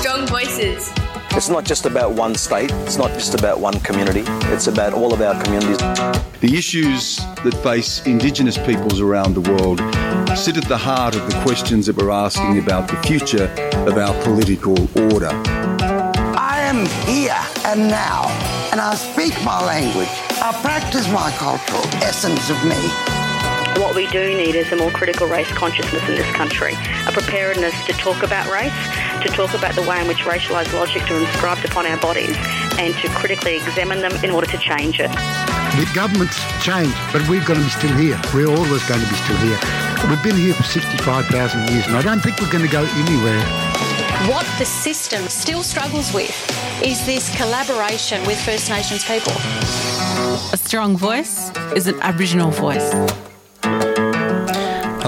Strong Voices. It's not just about one state, it's not just about one community, it's about all of our communities. The issues that face Indigenous peoples around the world sit at the heart of the questions that we're asking about the future of our political order. I am here and now, and I speak my language. I practice my cultural essence of me. What we do need is a more critical race consciousness in this country, a preparedness to talk about race, to talk about the way in which racialised logics are inscribed upon our bodies, and to critically examine them in order to change it. The governments change, but we're going to be still here. We're always going to be still here. We've been here for 65,000 years, and I don't think we're going to go anywhere. What the system still struggles with is this collaboration with First Nations people. A strong voice is an Aboriginal voice. Thank you.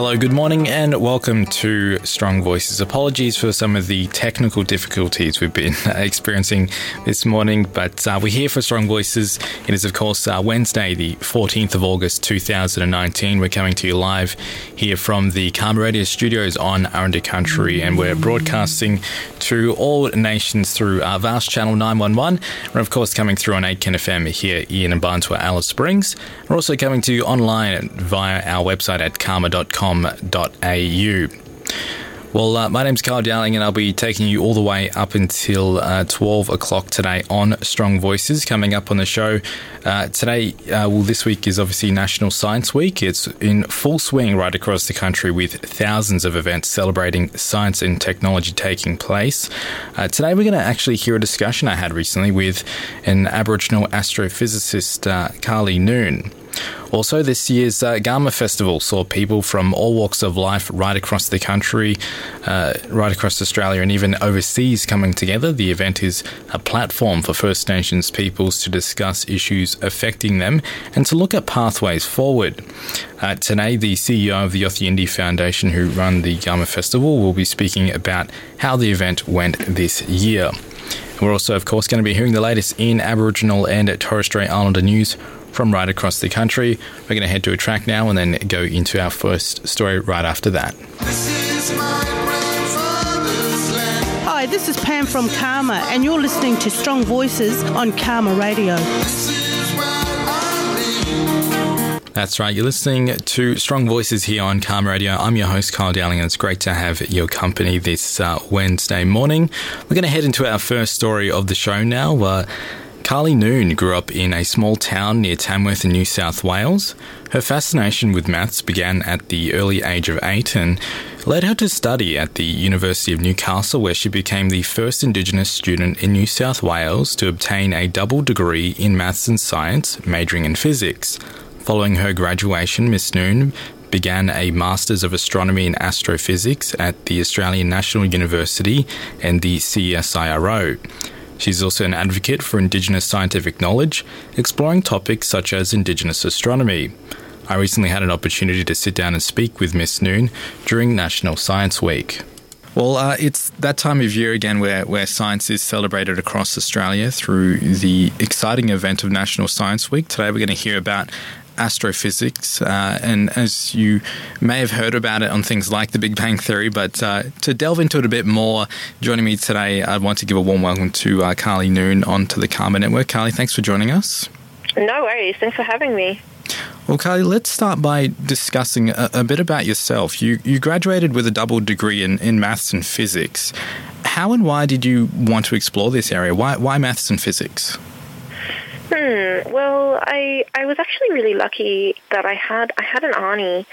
Hello, good morning, and welcome to Strong Voices. Apologies for some of the technical difficulties we've been experiencing this morning, but uh, we're here for Strong Voices. It is, of course, uh, Wednesday, the 14th of August 2019. We're coming to you live here from the CAAMA Radio studios on Aranda Country, and we're broadcasting to all nations through our vast channel 911. We're, of course, coming through on 8 FM here in Mparntwe, Alice Springs. We're also coming to you online via our website at caama.com au. Well, uh, my name's Carl Dowling, and I'll be taking you all the way up until uh, 12 o'clock today on Strong Voices. Coming up on the show uh, today, uh, well, this week is obviously National Science Week. It's in full swing right across the country with thousands of events celebrating science and technology taking place. Uh, today, we're going to actually hear a discussion I had recently with an Aboriginal astrophysicist, uh, Karlie Noon. Also, this year's uh, Festival saw people from all walks of life right across the country, uh, right across Australia, and even overseas coming together. The event is a platform for First Nations peoples to discuss issues affecting them and to look at pathways forward. Uh, today, the CEO of the Yothu Foundation, who run the Garma Festival, will be speaking about how the event went this year. We're also, of course, going to be hearing the latest in Aboriginal and Torres Strait Islander news from right across the country. We're going to head to a track now and then go into our first story right after that. Hi, this is Pam from CAAMA, and you're listening to Strong Voices on CAAMA Radio. That's right. You're listening to Strong Voices here on CAAMA Radio. I'm your host, Kyle Dowling, and it's great to have your company this uh, Wednesday morning. We're going to head into our first story of the show now. Uh, Karlie Noon grew up in a small town near Tamworth in New South Wales. Her fascination with maths began at the early age of eight and led her to study at the University of Newcastle, where she became the first Indigenous student in New South Wales to obtain a double degree in maths and science, majoring in physics. Following her graduation, Miss Noon began a Masters of Astronomy and Astrophysics at the Australian National University and the CSIRO. She's also an advocate for Indigenous scientific knowledge, exploring topics such as Indigenous astronomy. I recently had an opportunity to sit down and speak with Miss Noon during National Science Week. Well, uh, it's that time of year again where, where science is celebrated across Australia through the exciting event of National Science Week. Today we're going to hear about astrophysics. Uh, and as you may have heard about it on things like the Big Bang Theory, but uh, to delve into it a bit more, joining me today, I want to give a warm welcome to uh, Karlie Noon onto the CAAMA Network. Karlie, thanks for joining us. No worries. Thanks for having me. Well, Karlie, let's start by discussing a, a, bit about yourself. You you graduated with a double degree in, in maths and physics. How and why did you want to explore this area? Why why maths and physics? Hmm. Well, I I was actually really lucky that I had I had an auntie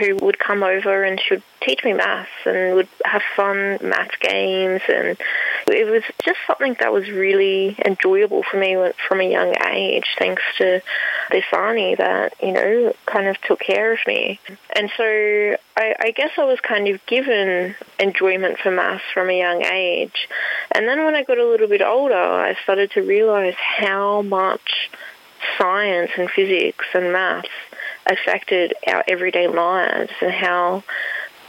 who would come over and she would teach me maths and would have fun maths games. And it was just something that was really enjoyable for me from a young age thanks to this auntie that you know kind of took care of me. And so I, I guess I was kind of given enjoyment for maths from a young age and then when I got a little bit older I started to realize how much science and physics and maths affected our everyday lives and how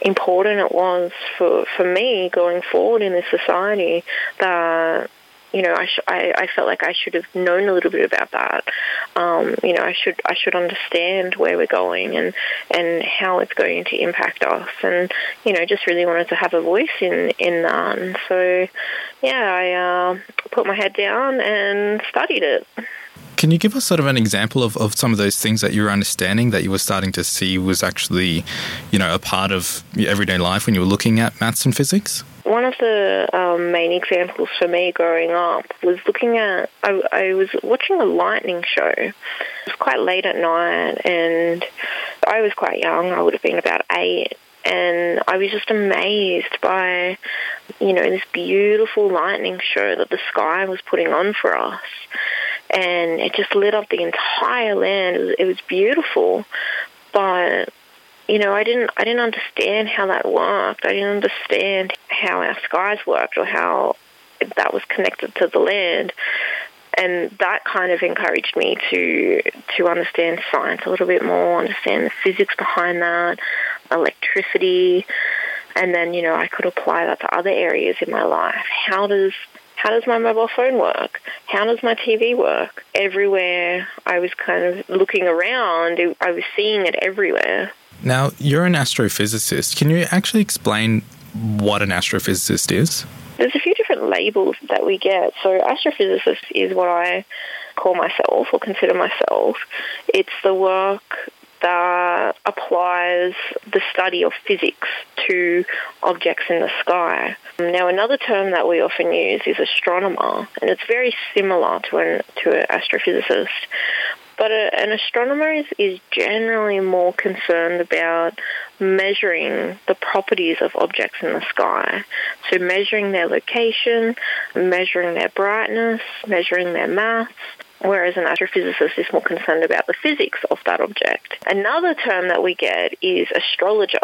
important it was for, for me going forward in this society that you know, I, sh- I, I felt like I should have known a little bit about that. Um, you know, I should I should understand where we're going and and how it's going to impact us, and you know, just really wanted to have a voice in in that. And so, yeah, I uh, put my head down and studied it. Can you give us sort of an example of, of some of those things that you were understanding that you were starting to see was actually, you know, a part of your everyday life when you were looking at maths and physics? One of the um, main examples for me growing up was looking at, I, I was watching a lightning show. It was quite late at night and I was quite young. I would have been about eight and I was just amazed by, you know, this beautiful lightning show that the sky was putting on for us. And it just lit up the entire land. It was, it was beautiful, but you know, I didn't I didn't understand how that worked. I didn't understand how our skies worked or how that was connected to the land. And that kind of encouraged me to to understand science a little bit more, understand the physics behind that, electricity, and then you know I could apply that to other areas in my life. How does how does my mobile phone work? How does my TV work? Everywhere I was kind of looking around, I was seeing it everywhere. Now, you're an astrophysicist. Can you actually explain what an astrophysicist is? There's a few different labels that we get. So, astrophysicist is what I call myself or consider myself. It's the work that applies the study of physics to objects in the sky. Now, another term that we often use is astronomer, and it's very similar to an to an astrophysicist. But a, an astronomer is, is generally more concerned about measuring the properties of objects in the sky. So measuring their location, measuring their brightness, measuring their mass, whereas an astrophysicist is more concerned about the physics of that object. Another term that we get is astrologer.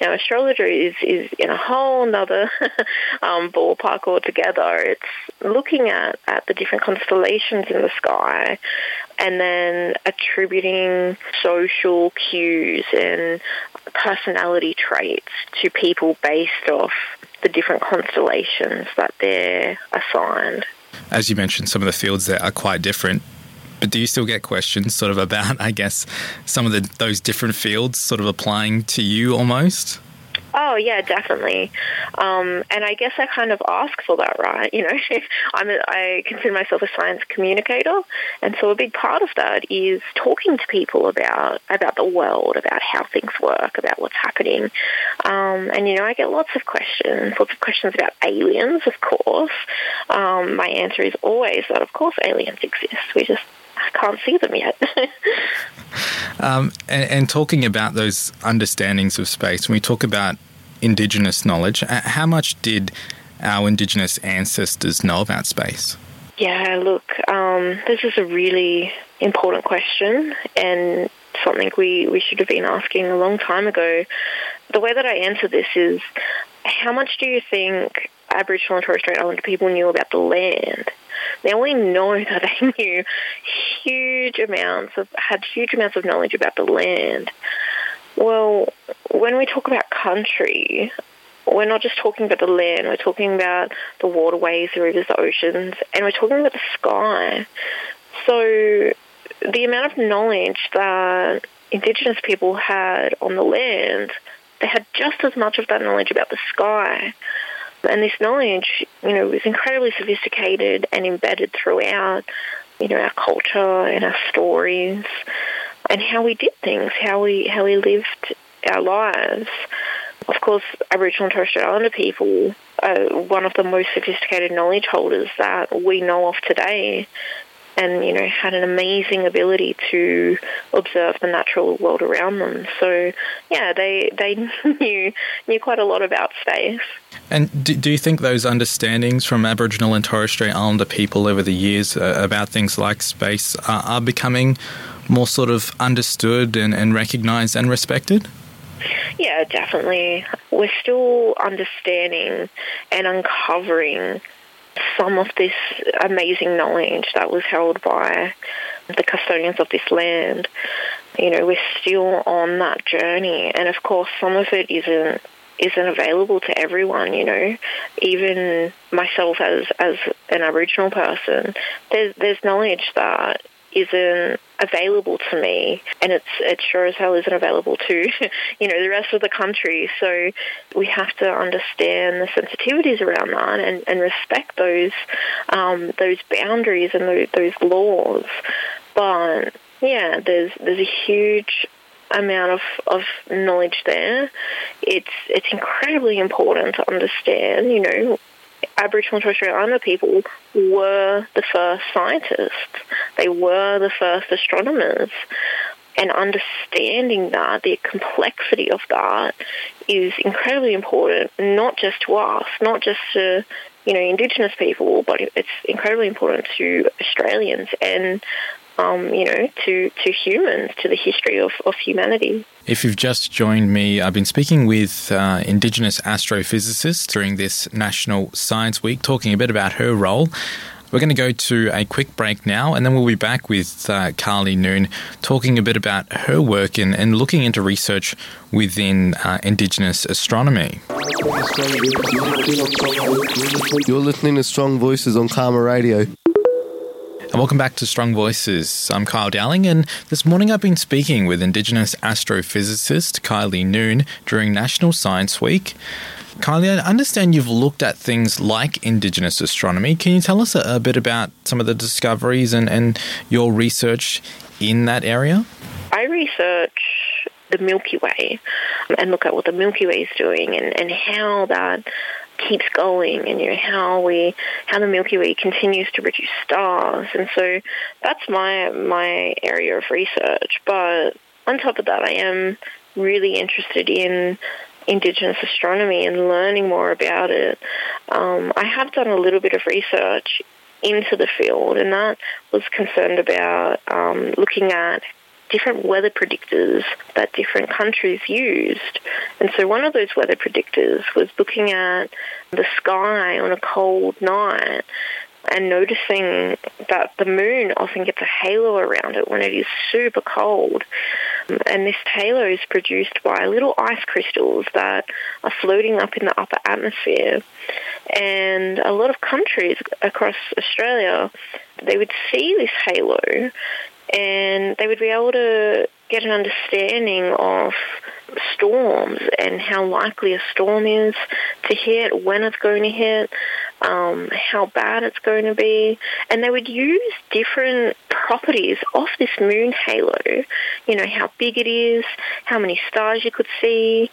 Now, astrologer is, is in a whole other um, ballpark altogether. It's looking at, at the different constellations in the sky and then attributing social cues and personality traits to people based off the different constellations that they're assigned as you mentioned, some of the fields there are quite different. But do you still get questions sort of about, I guess, some of the, those different fields sort of applying to you almost? Oh yeah, definitely. Um, and I guess I kind of ask for that, right? You know, I'm a, I consider myself a science communicator, and so a big part of that is talking to people about about the world, about how things work, about what's happening. Um, and you know, I get lots of questions, lots of questions about aliens, of course. Um, my answer is always that, of course, aliens exist. We just can't see them yet. um, and, and, talking about those understandings of space, when we talk about Indigenous knowledge, how much did our Indigenous ancestors know about space? Yeah, look, um, this is a really important question and something we, we should have been asking a long time ago. The way that I answer this is how much do you think Aboriginal and Torres Strait Islander people knew about the land? Now we know that they knew huge amounts of had huge amounts of knowledge about the land. Well, when we talk about country, we're not just talking about the land, we're talking about the waterways, the rivers, the oceans, and we're talking about the sky. So the amount of knowledge that Indigenous people had on the land, they had just as much of that knowledge about the sky. And this knowledge, you know, was incredibly sophisticated and embedded throughout, you know, our culture and our stories and how we did things, how we how we lived our lives. Of course, Aboriginal and Torres Strait Islander people are one of the most sophisticated knowledge holders that we know of today and you know had an amazing ability to observe the natural world around them. So yeah, they they knew knew quite a lot about space. And do, do you think those understandings from Aboriginal and Torres Strait Islander people over the years uh, about things like space are, are becoming more sort of understood and, and recognised and respected? Yeah, definitely. We're still understanding and uncovering some of this amazing knowledge that was held by the custodians of this land. You know, we're still on that journey, and of course, some of it isn't isn't available to everyone. You know, even myself as as an Aboriginal person, there's there's knowledge that isn't available to me and it's it sure as hell isn't available to you know the rest of the country. So we have to understand the sensitivities around that and, and respect those um, those boundaries and those, those laws. But yeah there's there's a huge amount of, of knowledge there. It's it's incredibly important to understand you know Aboriginal and Torres Strait Islander people were the first scientists. They were the first astronomers. And understanding that, the complexity of that, is incredibly important, not just to us, not just to you know Indigenous people, but it's incredibly important to Australians and um, you know, to, to humans, to the history of, of humanity. If you've just joined me, I've been speaking with uh, Indigenous astrophysicists during this National Science Week, talking a bit about her role. We're going to go to a quick break now, and then we'll be back with uh, Karlie Noon talking a bit about her work and, and looking into research within uh, Indigenous astronomy. You're listening to Strong Voices on CAAMA Radio. And welcome back to Strong Voices. I'm Kyle Dowling, and this morning I've been speaking with Indigenous astrophysicist Kylie Noon during National Science Week. Kylie, I understand you've looked at things like Indigenous astronomy. Can you tell us a, a bit about some of the discoveries and, and your research in that area? I research the Milky Way and look at what the Milky Way is doing and, and how that keeps going and you know how we how the Milky Way continues to produce stars and so that's my my area of research but on top of that I am really interested in Indigenous astronomy and learning more about it. Um, I have done a little bit of research into the field, and that was concerned about um, looking at different weather predictors that different countries used. And so one of those weather predictors was looking at the sky on a cold night and noticing that the moon often gets a halo around it when it is super cold. And this halo is produced by little ice crystals that are floating up in the upper atmosphere. And a lot of countries across Australia, they would see this halo and they would be able to get an understanding of storms and how likely a storm is to hit, when it's going to hit, um, how bad it's going to be. And they would use different properties of this moon halo, you know, how big it is, how many stars you could see,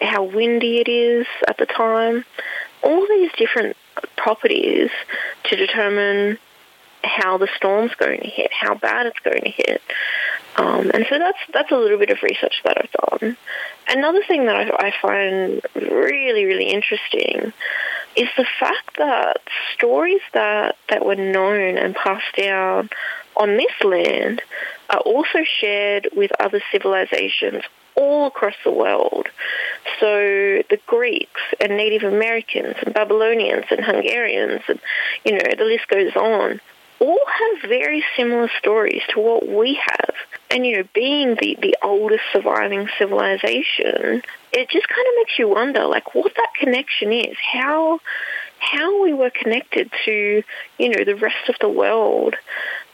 how windy it is at the time. All these different properties to determine how the storm's going to hit, how bad it's going to hit. Um, and so that's that's a little bit of research that I've done. Another thing that I, I find really really interesting is the fact that stories that, that were known and passed down on this land are also shared with other civilizations all across the world. So the Greeks and Native Americans and Babylonians and Hungarians and you know the list goes on all have very similar stories to what we have. And, you know, being the, the oldest surviving civilization, it just kind of makes you wonder, like, what that connection is, how, how we were connected to, you know, the rest of the world.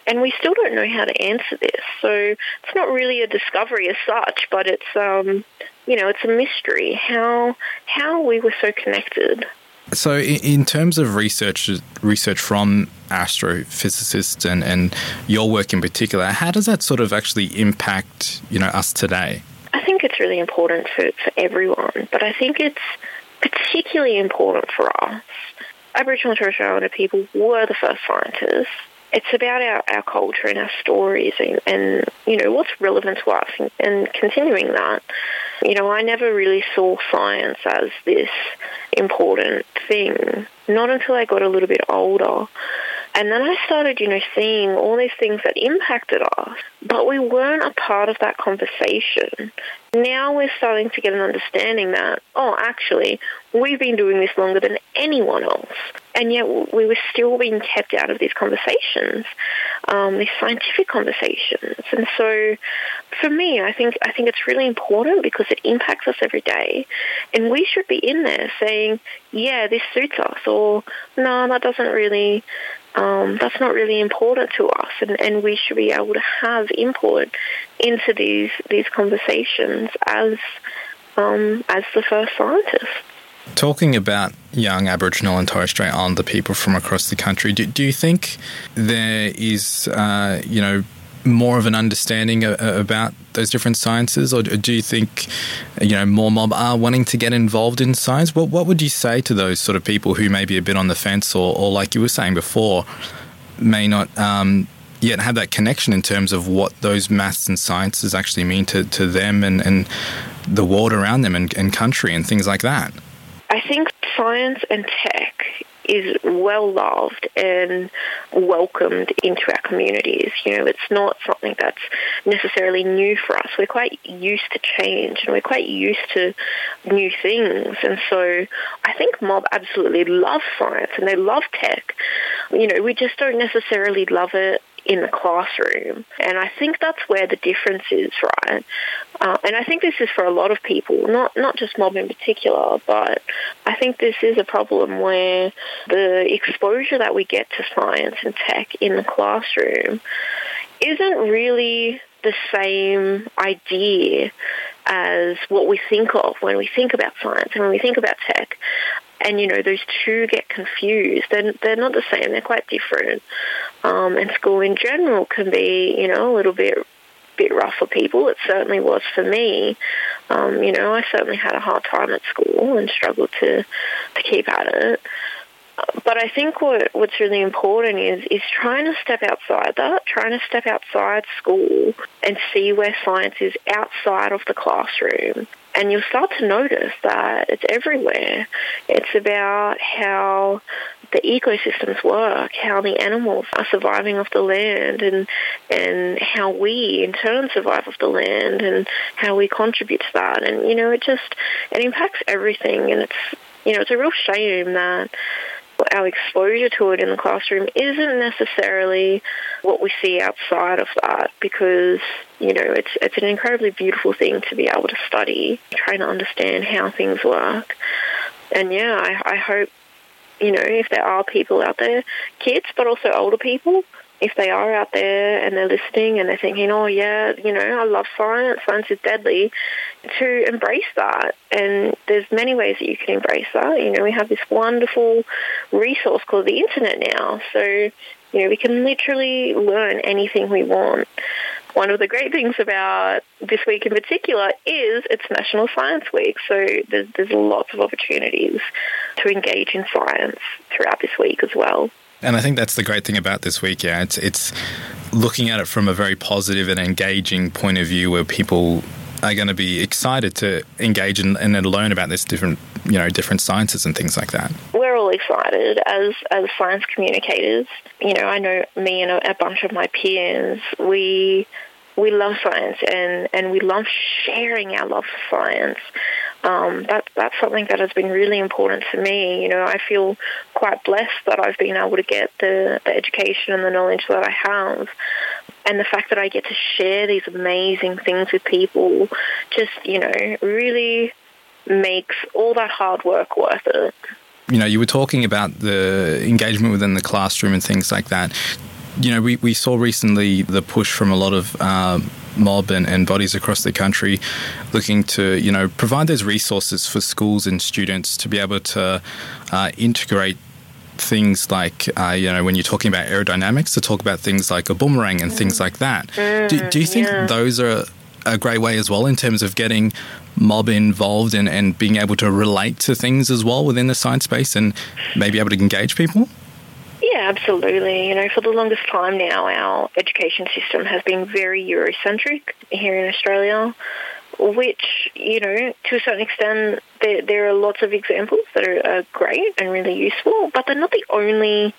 And we still don't know how to answer this. So it's not really a discovery as such, but it's, um, you know, it's a mystery how, how we were so connected. So, in terms of research, research from astrophysicists and, and your work in particular, how does that sort of actually impact you know us today? I think it's really important for, for everyone, but I think it's particularly important for us. Aboriginal and Torres Strait Islander people were the first scientists it's about our, our culture and our stories and, and, you know, what's relevant to us and, and continuing that. You know, I never really saw science as this important thing, not until I got a little bit older. And then I started, you know, seeing all these things that impacted us, but we weren't a part of that conversation. Now we're starting to get an understanding that, oh, actually, we've been doing this longer than anyone else. And yet we were still being kept out of these conversations, um, these scientific conversations. And so for me, I think, I think it's really important because it impacts us every day. And we should be in there saying, yeah, this suits us, or no, that doesn't really um, that's not really important to us, and, and we should be able to have input into these these conversations as um, as the first scientists. Talking about young Aboriginal and Torres Strait Islander people from across the country, do, do you think there is, uh, you know, more of an understanding about those different sciences, or do you think you know more mob are wanting to get involved in science? What what would you say to those sort of people who may be a bit on the fence, or, or like you were saying before, may not um, yet have that connection in terms of what those maths and sciences actually mean to, to them and, and the world around them and, and country and things like that? I think science and tech is well loved and welcomed into our communities. You know, it's not something that's necessarily new for us. We're quite used to change and we're quite used to new things. And so I think Mob absolutely love science and they love tech. You know, we just don't necessarily love it in the classroom. And I think that's where the difference is, right? Uh, and I think this is for a lot of people, not not just mob in particular, but I think this is a problem where the exposure that we get to science and tech in the classroom isn't really the same idea as what we think of when we think about science and when we think about tech and you know those two get confused. They're they're not the same. They're quite different. Um, and school in general can be you know a little bit bit rough for people. It certainly was for me. Um, you know, I certainly had a hard time at school and struggled to to keep at it. But I think what what's really important is is trying to step outside that, trying to step outside school and see where science is outside of the classroom and you'll start to notice that it's everywhere. It's about how the ecosystems work, how the animals are surviving off the land, and and how we in turn survive off the land, and how we contribute to that. And you know, it just it impacts everything, and it's you know, it's a real shame that our exposure to it in the classroom isn't necessarily what we see outside of that because you know it's it's an incredibly beautiful thing to be able to study trying to understand how things work. And yeah I, I hope you know if there are people out there kids but also older people if they are out there and they're listening and they're thinking, oh yeah, you know, I love science, science is deadly, to embrace that. And there's many ways that you can embrace that. You know, we have this wonderful resource called the internet now. So, you know, we can literally learn anything we want. One of the great things about this week in particular is it's National Science Week, so there's, there's lots of opportunities to engage in science throughout this week as well. And I think that's the great thing about this week. Yeah, it's it's looking at it from a very positive and engaging point of view, where people are going to be excited to engage and, and learn about this different, you know, different sciences and things like that. We're all excited as as science communicators. You know, I know me and a bunch of my peers. We we love science and, and we love sharing our love for science. Um, that, that's something that has been really important to me. You know, I feel quite blessed that I've been able to get the, the education and the knowledge that I have. And the fact that I get to share these amazing things with people just, you know, really makes all that hard work worth it. You know, you were talking about the engagement within the classroom and things like that you know, we, we saw recently the push from a lot of uh, mob and, and bodies across the country looking to, you know, provide those resources for schools and students to be able to uh, integrate things like, uh, you know, when you're talking about aerodynamics, to talk about things like a boomerang and things like that. Mm, do, do, you think yeah. those are a great way as well in terms of getting mob involved and, and being able to relate to things as well within the science space and maybe able to engage people? Yeah, absolutely. You know, for the longest time now, our education system has been very Eurocentric here in Australia, which, you know, to a certain extent, there, there are lots of examples that are, are great and really useful, but they're not the only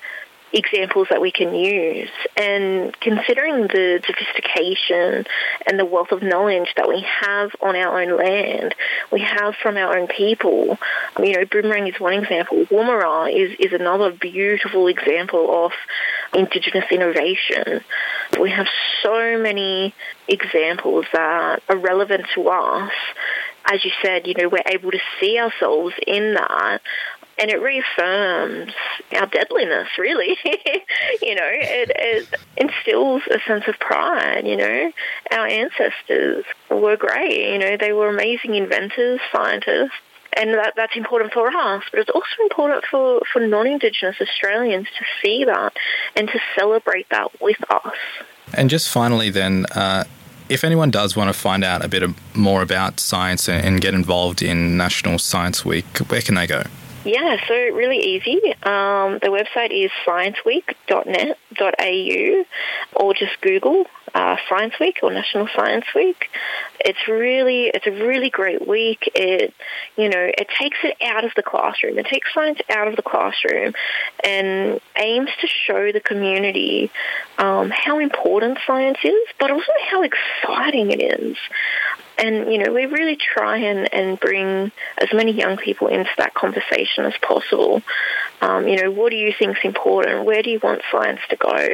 examples that we can use. And considering the sophistication and the wealth of knowledge that we have on our own land, we have from our own people, you know, Boomerang is one example. Woomera is, is another beautiful example of Indigenous innovation. We have so many examples that are relevant to us. As you said, you know, we're able to see ourselves in that and it reaffirms our deadliness, really. you know, it, it, instills a sense of pride, you know. Our ancestors were great, you know, they were amazing inventors, scientists, and that, that's important for us, but it's also important for, for non-Indigenous Australians to see that and to celebrate that with us. And just finally then, uh, if anyone does want to find out a bit more about science and get involved in National Science Week, where can they go? Yeah, so really easy. Um, the website is scienceweek.net.au or just Google uh, Science Week or National Science Week. It's really, it's a really great week. It, you know, it takes it out of the classroom. It takes science out of the classroom and aims to show the community um, how important science is, but also how exciting it is. And, you know, we really try and, and bring as many young people into that conversation as possible. Um, you know, what do you think is important? Where do you want science to go?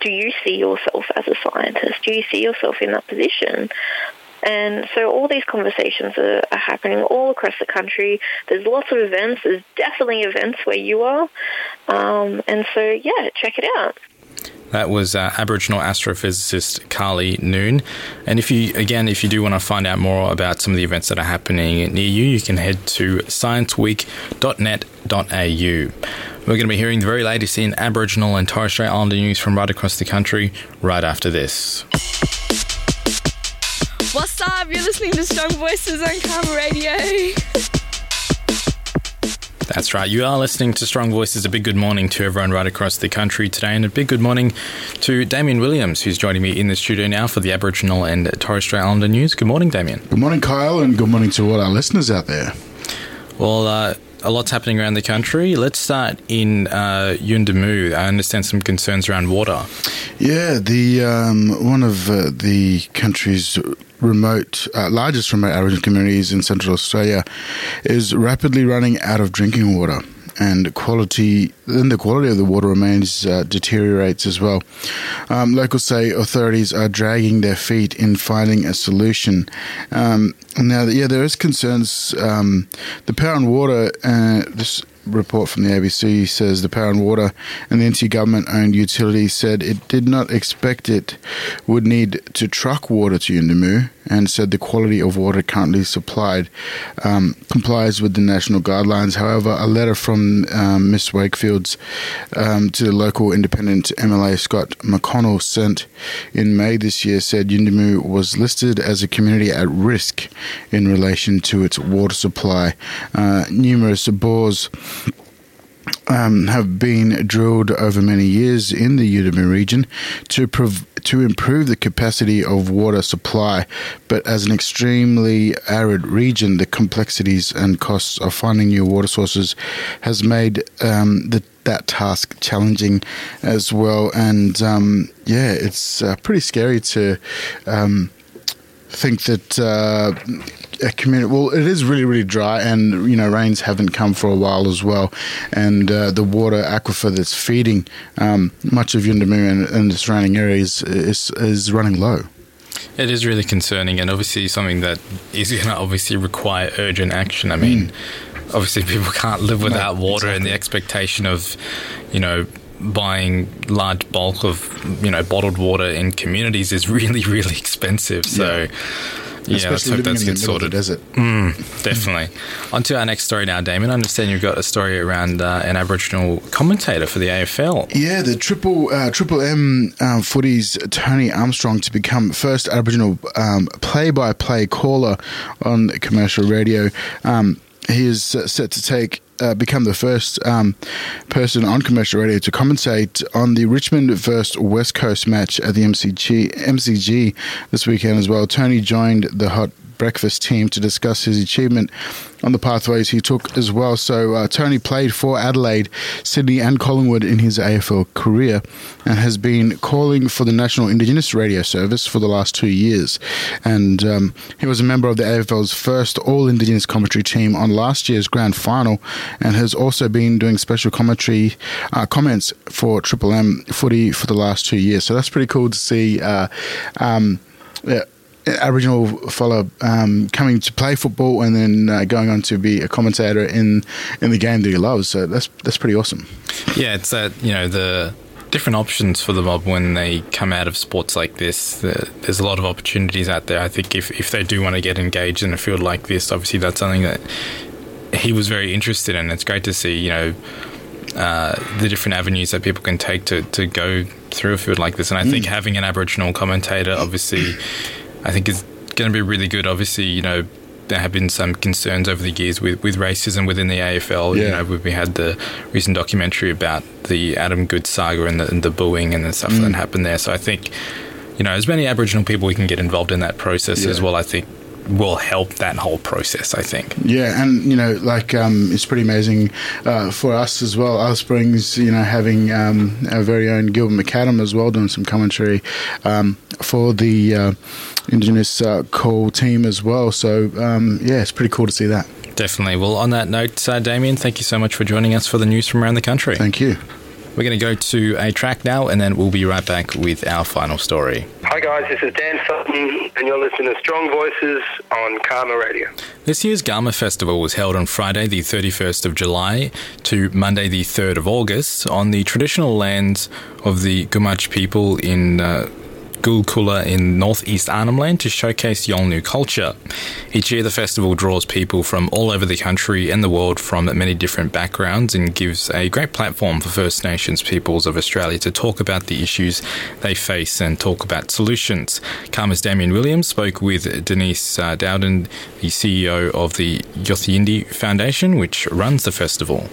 Do you see yourself as a scientist? Do you see yourself in that position? And so all these conversations are, are, happening all across the country. There's lots of events. There's definitely events where you are. Um, and so, yeah, check it out. That was uh, Aboriginal astrophysicist Karlie Noon. And if you, again, if you do want to find out more about some of the events that are happening near you, you can head to scienceweek.net.au. We're going to be hearing the very latest in Aboriginal and Torres Strait Islander news from right across the country right after this. What's up? You're listening to Strong Voices on CAAMA Radio. That's right. You are listening to Strong Voices. A big good morning to everyone right across the country today, and a big good morning to Damien Williams, who's joining me in the studio now for the Aboriginal and Torres Strait Islander news. Good morning, Damien. Good morning, Kyle, and good morning to all our listeners out there. Well, uh, a lot's happening around the country. Let's start in uh, Yuendumu. I understand some concerns around water. Yeah, the um, one of uh, the country's remote, uh, largest remote Aboriginal communities in Central Australia is rapidly running out of drinking water. And quality, then the quality of the water remains uh, deteriorates as well. Um, locals say authorities are dragging their feet in finding a solution. Um, now, yeah, there is concerns. Um, the power and water, uh, this report from the ABC says the Power and Water and the NT government owned utility said it did not expect it would need to truck water to Yuendumu and said the quality of water currently supplied um, complies with the national guidelines. However, a letter from um, Miss Wakefield's um, to the local independent MLA Scott McConnell sent in May this year said Yuendumu was listed as a community at risk in relation to its water supply. Uh, numerous bores um, have been drilled over many years in the Yuendumu region to prov- to improve the capacity of water supply. But as an extremely arid region, the complexities and costs of finding new water sources has made um, the that task challenging as well. And um, yeah, it's uh, pretty scary to um, think that uh, a community. Well, it is really, really dry, and you know, rains haven't come for a while as well, and uh, the water aquifer that's feeding um, much of Yuendumu and, and the surrounding areas is, is running low. It is really concerning, and obviously something that is going to obviously require urgent action. I mean, mm. obviously people can't live without no, water, exactly. and the expectation of, you know, buying large bulk of you know bottled water in communities is really really expensive. So. Yeah. Yeah, let's hope that gets sorted. Desert. Mm, definitely. On to our next story now, Damon. I understand you've got a story around uh, an Aboriginal commentator for the AFL. Yeah, the Triple uh, Triple M um, footy's Tony Armstrong to become first Aboriginal um, play-by-play caller on commercial radio. Um, he is set to take uh, become the first um, person on commercial radio to commentate on the Richmond versus West Coast match at the MCG, MCG this weekend as well. Tony joined the hot breakfast team to discuss his achievement on the pathways he took as well. So uh, Tony played for Adelaide, Sydney, and Collingwood in his AFL career, and has been calling for the National Indigenous Radio Service for the last two years. And um, he was a member of the AFL's first All Indigenous commentary team on last year's grand final, and has also been doing special commentary uh, comments for Triple M footy for the last two years. So that's pretty cool to see. Uh, um, yeah, Aboriginal fellow um, coming to play football and then uh, going on to be a commentator in in the game that he loves. So that's that's pretty awesome. Yeah, it's that you know the different options for the mob when they come out of sports like this. There's a lot of opportunities out there. I think if if they do want to get engaged in a field like this, obviously that's something that he was very interested in. It's great to see you know. Uh, the different avenues that people can take to, to go through a field like this. And I mm. think having an Aboriginal commentator obviously I think is going to be really good. Obviously, you know, there have been some concerns over the years with, with racism within the AFL. Yeah. You know, we had the recent documentary about the Adam Goodes saga and the, and the bullying and the stuff mm. that happened there. So I think, you know, as many Aboriginal people we can get involved in that process yeah. as well, I think will help that whole process, I think. Yeah, and you know, like um, it's pretty amazing uh, for us as well. Alice Springs, you know, having um, our very own Gilbert McAdam as well doing some commentary um, for the uh, Indigenous uh, call team as well. So um, yeah, it's pretty cool to see that. Definitely. Well, on that note, uh, Damien, thank you so much for joining us for the news from around the country. Thank you. We're going to go to a track now, and then we'll be right back with our final story. Hi, guys, this is Dan Sutton, and you're listening to Strong Voices on CAAMA Radio. This year's Garma Festival was held on Friday, the 31st of July, to Monday, the 3rd of August, on the traditional lands of the Gumatj people in. Uh, Gulkula in northeast Arnhem Land to showcase Yolngu culture. Each year, the festival draws people from all over the country and the world from many different backgrounds and gives a great platform for First Nations peoples of Australia to talk about the issues they face and talk about solutions. CAAMA's Damien Williams spoke with Denise uh, Bowden, the CEO of the Yothu Yindi Foundation, which runs the festival.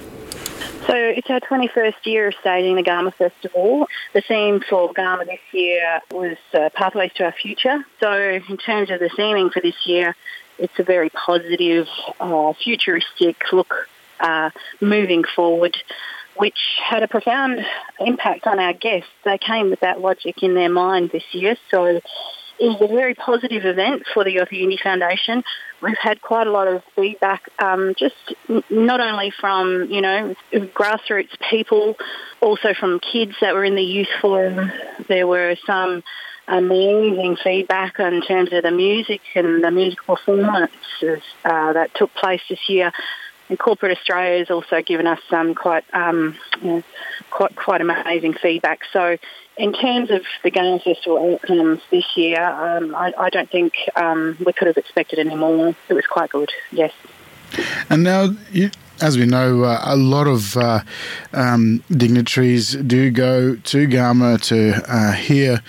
So it's our 21st year of staging the Garma Festival. The theme for Garma this year was uh, Pathways to Our Future. So in terms of the theming for this year, it's a very positive, uh, futuristic look uh, moving forward, which had a profound impact on our guests. They came with that logic in their mind this year. So is a very positive event for the Yothu Yindi Foundation. We've had quite a lot of feedback, um, just not only from you know grassroots people, also from kids that were in the youth forum. There were some amazing feedback in terms of the music and the musical performances uh, that took place this year. And corporate Australia has also given us some quite, um, you know, quite, quite amazing feedback. So, in terms of the Garma Festival outcomes this year, um, I, I, don't think um, we could have expected any more. It was quite good, yes. And now, you, as we know, uh, a lot of uh, um, dignitaries do go to Garma to uh, hear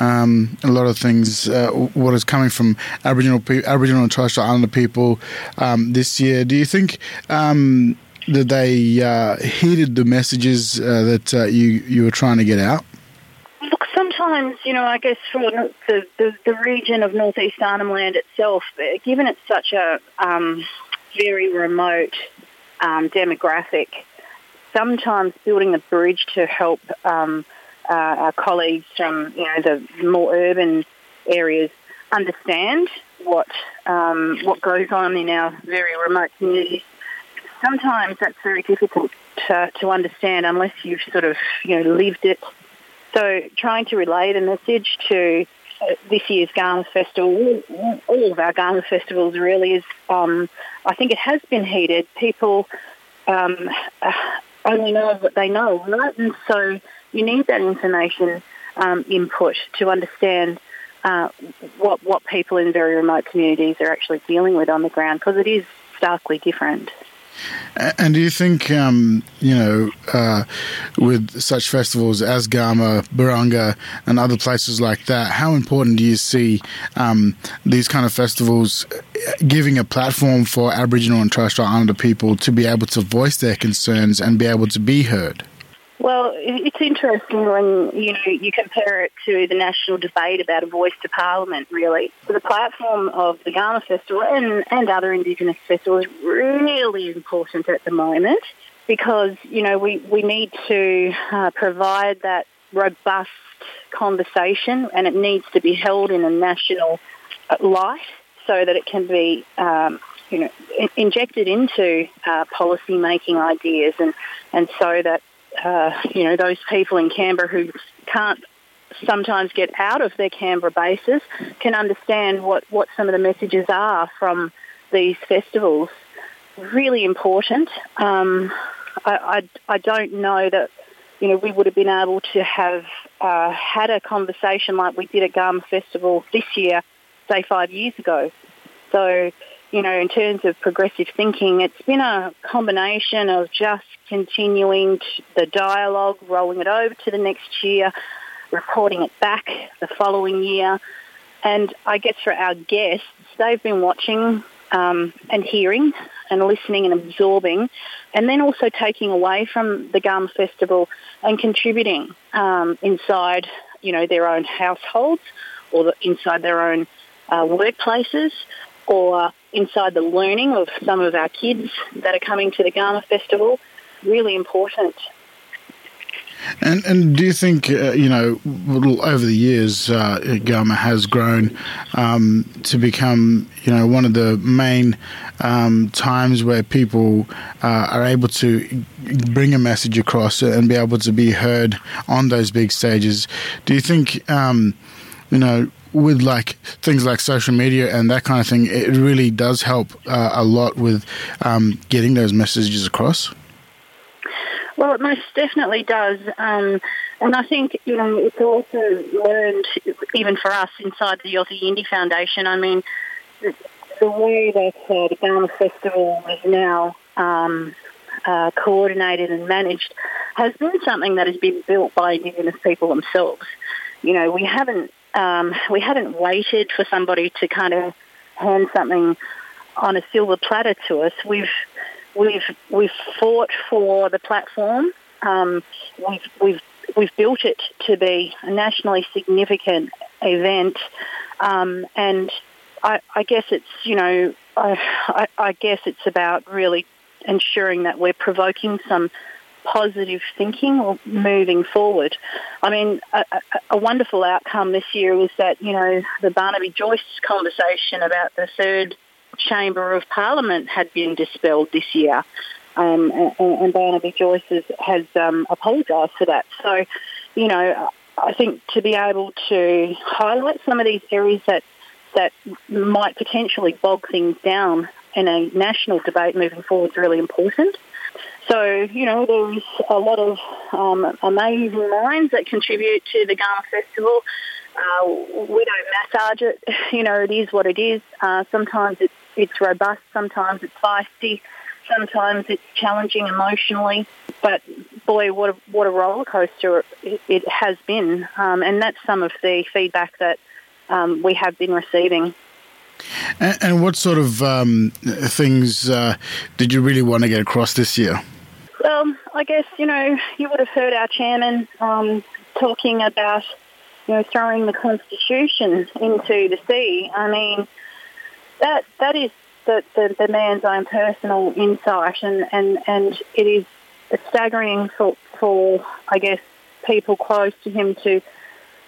um, a lot of things. Uh, what is coming from Aboriginal, Aboriginal and Torres Strait Islander people um, this year? Do you think um, that they uh, heeded the messages uh, that uh, you you were trying to get out? Look, sometimes you know, I guess for the the, the region of northeast Arnhem Land itself, given it's such a um, very remote um, demographic, sometimes building a bridge to help um, uh, our colleagues from you know the more urban areas understand what um, what goes on in our very remote communities. Sometimes that's very difficult to, to understand unless you've sort of you know lived it. So trying to relay the message to uh, this year's Garma Festival, all of our Garma festivals really is, um, I think it has been heated. People um, uh, only know what they know, right? And so you need that information um, input to understand uh, what what people in very remote communities are actually dealing with on the ground because it is starkly different. And do you think, um, you know, uh, with such festivals as Garma, Barunga, and other places like that, how important do you see um, these kind of festivals giving a platform for Aboriginal and Torres Strait Islander people to be able to voice their concerns and be able to be heard? Well, it's interesting when you know you compare it to the national debate about a voice to Parliament. Really, the platform of the Garma Festival and, and other Indigenous festivals is really important at the moment because you know we we need to uh, provide that robust conversation, and it needs to be held in a national light so that it can be. Um, you know, injected into uh, policy making ideas, and, and so that uh, you know, those people in Canberra who can't sometimes get out of their Canberra bases can understand what, what some of the messages are from these festivals. Really important. Um, I, I, I, don't know that, you know, we would have been able to have uh, had a conversation like we did at Garma Festival this year, say five years ago. So, you know, in terms of progressive thinking, it's been a combination of just continuing the dialogue, rolling it over to the next year, reporting it back the following year. And I guess for our guests, they've been watching um, and hearing and listening and absorbing, and then also taking away from the Garma Festival and contributing um, inside, you know, their own households or the, inside their own uh, workplaces or inside the learning of some of our kids that are coming to the Garma Festival really important. And and do you think uh, you know over the years uh, Garma has grown um, to become you know one of the main um, times where people uh, are able to bring a message across and be able to be heard on those big stages? Do you think um, you know with like things like social media and that kind of thing, it really does help uh, a lot with um, getting those messages across? Well, it most definitely does. Um, and I think, you know, it's also learned, even for us inside the Yothu Yindi Foundation, I mean, the, way that uh, the Garma Festival is now um, uh, coordinated and managed has been something that has been built by Indigenous people themselves. You know, we haven't um, we haven't waited for somebody to kind of hand something on a silver platter to us. We've We've we've fought for the platform. Um, we've we've we've built it to be a nationally significant event, um, and I, I, guess it's you know I, I, I guess it's about really ensuring that we're provoking some positive thinking or moving forward. I mean, a, a, wonderful outcome this year was that, you know, the Barnaby Joyce conversation about the third Chamber of Parliament had been dispelled this year. Um, and, and, Barnaby Joyce has, has um, apologised for that. So, you know, I think to be able to highlight some of these areas that that might potentially bog things down in a national debate moving forward is really important. So, you know, there's a lot of um, amazing minds that contribute to the Garma Festival. Uh, we don't massage it. You know, it is what it is. Uh, sometimes it's it's robust, sometimes it's feisty, sometimes it's challenging emotionally. But boy, what a, what a roller coaster it, it has been, um, and that's some of the feedback that um, we have been receiving. And, and what sort of um, things uh, did you really want to get across this year? Well, I guess you know you would have heard our chairman um, talking about you know throwing the constitution into the sea. I mean that that is the, the, the man's own personal insight, and, and, and it is staggering for, for, I guess, people close to him to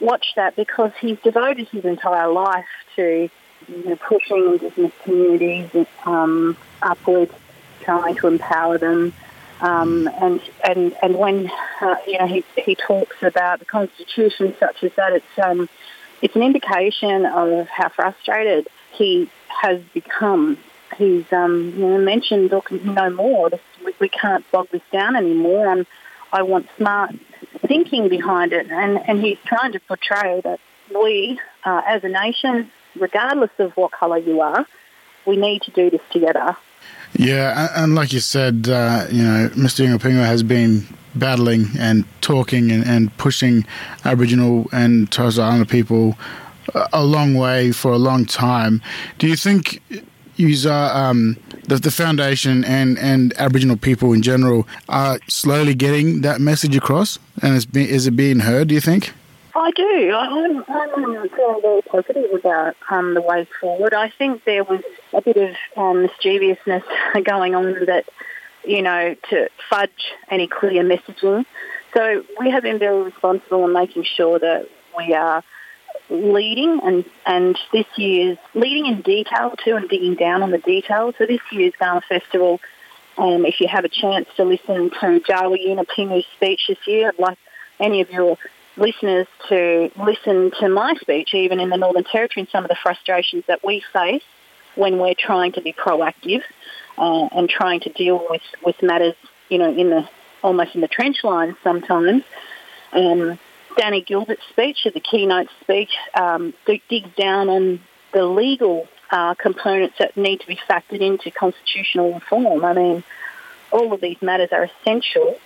watch that because he's devoted his entire life to you know, pushing Indigenous communities um, upwards, trying to empower them. Um, and and and when uh, you know he he talks about the constitution such as that, it's um, it's an indication of how frustrated he has become. He's um, you know, mentioned, look, no more. This, we, we can't bog this down anymore. And I want smart thinking behind it. And, and he's trying to portray that we, uh, as a nation, regardless of what colour you are, we need to do this together. Yeah, and like you said, uh, you know, Mr. Yunupingu has been battling and talking and, and pushing Aboriginal and Torres Strait Islander people a long way for a long time. Do you think um, the, the foundation and, and Aboriginal people in general are slowly getting that message across, and is it being heard? Do you think? I do. I'm, I'm feeling very positive about um, the way forward. I think there was a bit of um, mischievousness going on that, you know, to fudge any clear messaging. So we have been very responsible in making sure that we are leading and, and this year's leading in detail too and digging down on the detail. So this year's Garma Festival, um, if you have a chance to listen to Djawa Yunupingu's speech this year, I'd like any of your listeners to listen to my speech, even in the Northern Territory, and some of the frustrations that we face when we're trying to be proactive uh, and trying to deal with, with matters, you know, in the almost in the trench lines sometimes. Um, Danny Gilbert's speech, the keynote speech, um, digs down on the legal uh, components that need to be factored into constitutional reform. I mean, all of these matters are essential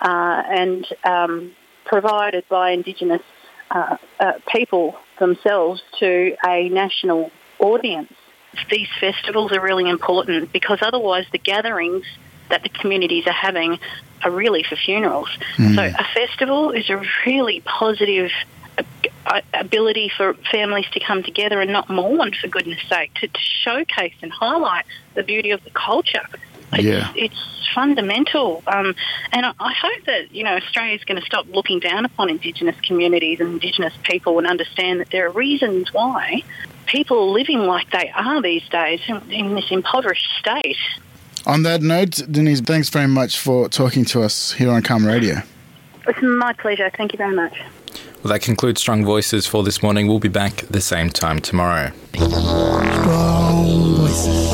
uh, and um, provided by Indigenous uh, uh people themselves to a national audience. These festivals are really important because otherwise the gatherings that the communities are having are really for funerals. Mm. So a festival is a really positive ability for families to come together and not mourn, for goodness sake, to, to showcase and highlight the beauty of the culture. It's, yeah. it's fundamental. Um, and I, I hope that, you know, Australia is going to stop looking down upon Indigenous communities and Indigenous people and understand that there are reasons why people are living like they are these days in, in this impoverished state. On that note, Denise, thanks very much for talking to us here on CAAMA Radio. It's my pleasure. Thank you very much. Well, that concludes Strong Voices for this morning. We'll be back at the same time tomorrow. Strong Voices.